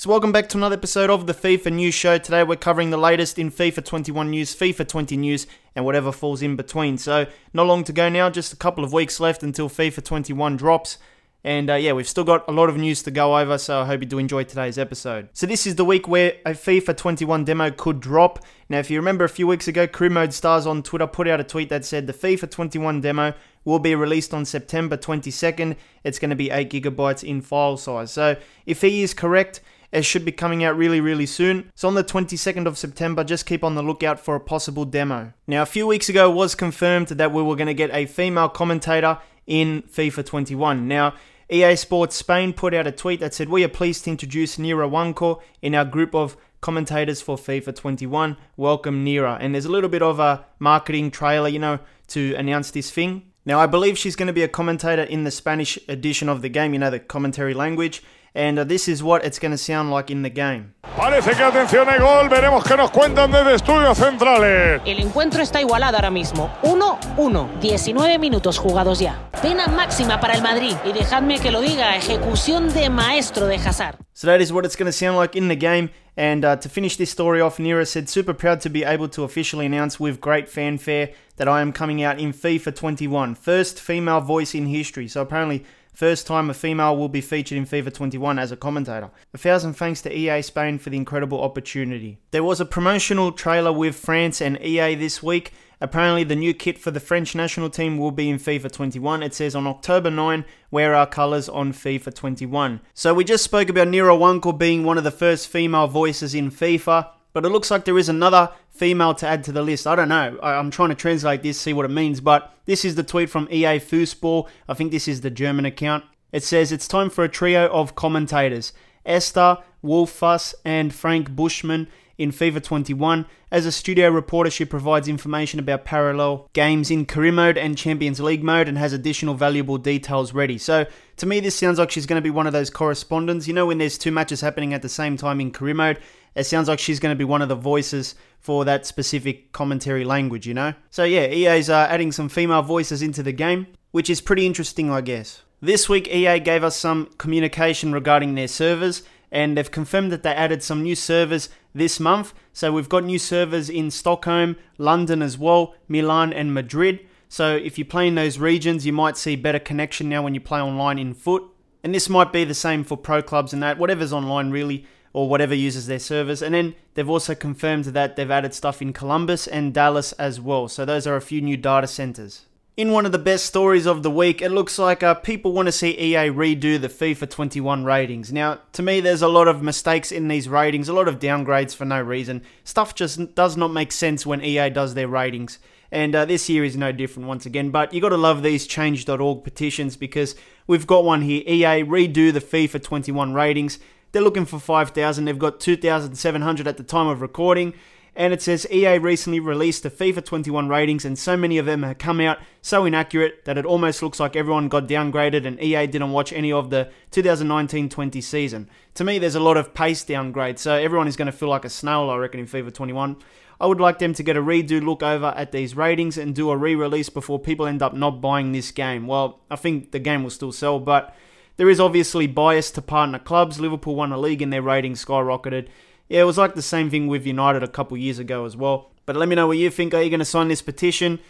So, welcome back to another episode of the FIFA News Show. Today, we're covering the latest in FIFA 21 news, FIFA 20 news, and whatever falls in between. So, not long to go now, just a couple of weeks left until FIFA 21 drops. And uh, yeah, we've still got a lot of news to go over, so I hope you do enjoy today's episode. So, this is the week where a FIFA 21 demo could drop. Now, if you remember a few weeks ago, CareerModeStars on Twitter put out a tweet that said the FIFA 21 demo will be released on September 22nd. It's going to be 8 gigabytes in file size. So, if he is correct, it should be coming out really, really soon. So on the 22nd of September, just keep on the lookout for a possible demo. Now, a few weeks ago, was confirmed that we were going to get a female commentator in FIFA 21. Now, EA Sports Spain put out a tweet that said, We are pleased to introduce Nira Juanco in our group of commentators for FIFA 21. Welcome, Nira. And there's a little bit of a marketing trailer, you know, to announce this thing. Now, I believe she's going to be a commentator in the Spanish edition of the game, you know, the commentary language and uh, this is what it's going to sound like in the game. Parece que atención hay gol, veremos qué nos cuentan desde estudios centrales. El encuentro está igualado ahora mismo, 1-1, 19 minutos jugados ya. Pena máxima para el Madrid y dejadme que lo diga, ejecución de maestro de Hazard. So that is what it's going to sound like in the game. And uh, to finish this story off, Nira said, super proud to be able to officially announce with great fanfare that I am coming out in FIFA 21. First female voice in history. So apparently First time a female will be featured in FIFA 21 as a commentator. A thousand thanks to EA Spain for the incredible opportunity. There was a promotional trailer with France and EA this week. Apparently, the new kit for the French national team will be in FIFA 21. It says on October 9, wear our colours on FIFA 21. So, we just spoke about Nira Juanco being one of the first female voices in FIFA, but it looks like there is another female to add to the list. I don't know. I'm trying to translate this, see what it means, but this is the tweet from EA Fußball. I think this is the German account. It says it's time for a trio of commentators Esther, Wolff Fuss, and Frank Buschmann in FIFA 21. As a studio reporter, she provides information about parallel games in career mode and Champions League mode and has additional valuable details ready. So, to me, this sounds like she's going to be one of those correspondents. You know, when there's two matches happening at the same time in career mode, it sounds like she's going to be one of the voices for that specific commentary language, you know? So yeah, EA's uh, adding some female voices into the game, which is pretty interesting, I guess. This week, EA gave us some communication regarding their servers, and they've confirmed that they added some new servers this month. So we've got new servers in Stockholm, London as well, Milan, and Madrid. So if you play in those regions, you might see better connection now when you play online in FUT. And this might be the same for pro clubs and that, whatever's online really or whatever uses their servers. And then they've also confirmed that they've added stuff in Columbus and Dallas as well. So those are a few new data centers. In one of the best stories of the week, it looks like uh, people want to see EA redo the FIFA 21 ratings. Now, to me, there's a lot of mistakes in these ratings, a lot of downgrades for no reason. Stuff just does not make sense when EA does their ratings. And uh, this year is no different once again. But you got to love these change.org petitions because we've got one here. EA redo the FIFA 21 ratings. They're looking for 5,000. They've got 2,700 at the time of recording. And it says EA recently released the FIFA 21 ratings, and so many of them have come out so inaccurate that it almost looks like everyone got downgraded and EA didn't watch any of the 2019 20 season. To me, there's a lot of pace downgrade, so everyone is going to feel like a snail, I reckon, in FIFA 21. I would like them to get a redo look over at these ratings and do a re release before people end up not buying this game. Well, I think the game will still sell, but there is obviously bias to partner clubs. Liverpool won a league and their ratings skyrocketed. Yeah, it was like the same thing with United a couple years ago as well. But let me know what you think. Are you going to sign this petition?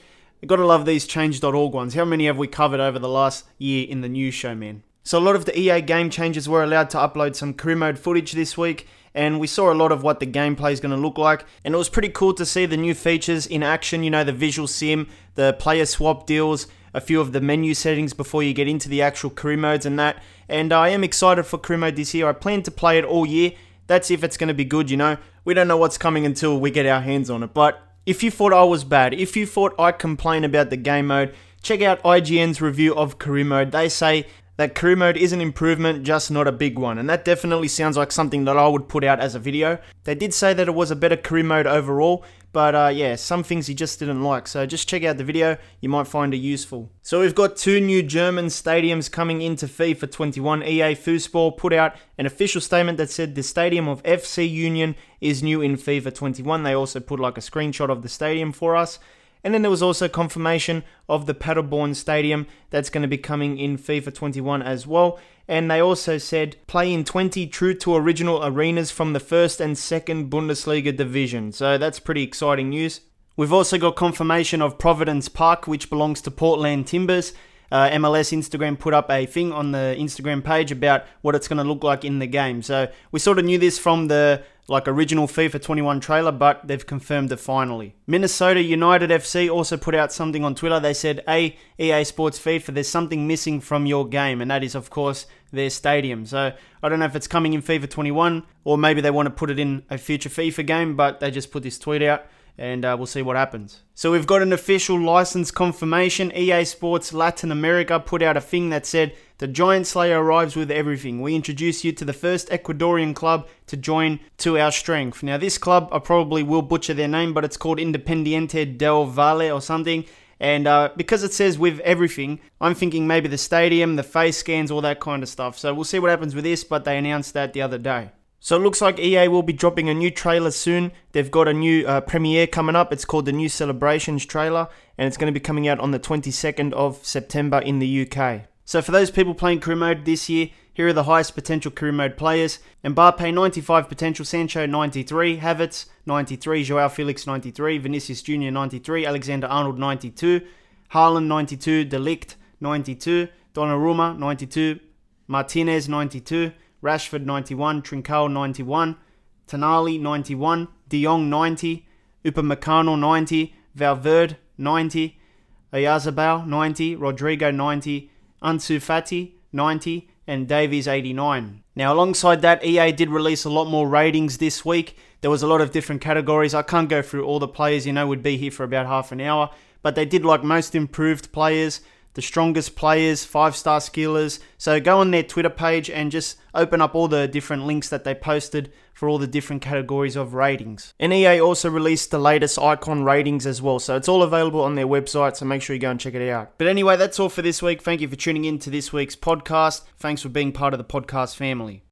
you got to love these change.org ones. How many have we covered over the last year in the news show, man? So a lot of the EA game changers were allowed to upload some career mode footage this week, and we saw a lot of what the gameplay is going to look like. And it was pretty cool to see the new features in action. You know, the visual sim, the player swap deals, a few of the menu settings before you get into the actual career modes and that. And I am excited for career mode this year. I plan to play it all year. That's if it's going to be good, you know. We don't know what's coming until we get our hands on it. But if you thought I was bad, if you thought I complain about the game mode, check out IGN's review of career mode. They say that career mode is an improvement, just not a big one. And that definitely sounds like something that I would put out as a video. They did say that it was a better career mode overall, but uh, yeah, some things he just didn't like. So just check out the video, you might find it useful. So we've got two new German stadiums coming into FIFA 21. EA Fußball put out an official statement that said the stadium of FC Union is new in FIFA 21. They also put like a screenshot of the stadium for us. And then there was also confirmation of the Paderborn Stadium that's going to be coming in FIFA 21 as well. And they also said play in 20 true to original arenas from the first and second Bundesliga division. So that's pretty exciting news. We've also got confirmation of Providence Park, which belongs to Portland Timbers. Uh, MLS Instagram put up a thing on the Instagram page about what it's going to look like in the game. So we sort of knew this from the like original FIFA 21 trailer, but they've confirmed it finally. Minnesota United FC also put out something on Twitter. They said, "A EA Sports FIFA, there's something missing from your game, and that is, of course, their stadium." So I don't know if it's coming in FIFA 21 or maybe they want to put it in a future FIFA game, but they just put this tweet out and uh, we'll see what happens. So we've got an official license confirmation. EA Sports Latin America put out a thing that said the Giant Slayer arrives with everything. We introduce you to the first Ecuadorian club to join to our strength. Now this club, I probably will butcher their name, but it's called Independiente del Valle or something. And uh, because it says with everything, I'm thinking maybe the stadium, the face scans, all that kind of stuff. So we'll see what happens with this, but they announced that the other day. So it looks like EA will be dropping a new trailer soon. They've got a new uh, premiere coming up. It's called the New Celebrations trailer, and it's going to be coming out on the 22nd of September in the UK. So for those people playing career mode this year, here are the highest potential career mode players. Mbappe 95 potential, Sancho 93, Havertz 93, Joao Felix 93, Vinicius Jr. 93, Alexander Arnold 92, Haaland 92, De Ligt 92, Donnarumma 92, Martinez 92, Rashford 91, Trincao 91, Tonali 91, De Jong 90, Upamecano 90, Valverde 90, Oyarzabal 90, Rodrigo 90, Ansu Fati 90, and Davies 89. Now, alongside that, EA did release a lot more ratings this week. There was a lot of different categories. I can't go through all the players, you know, would be here for about half an hour, but they did like most improved players, the strongest players, five star skillers. So go on their Twitter page and just open up all the different links that they posted for all the different categories of ratings. And EA also released the latest icon ratings as well. So it's all available on their website. So make sure you go and check it out. But anyway, that's all for this week. Thank you for tuning in to this week's podcast. Thanks for being part of the podcast family.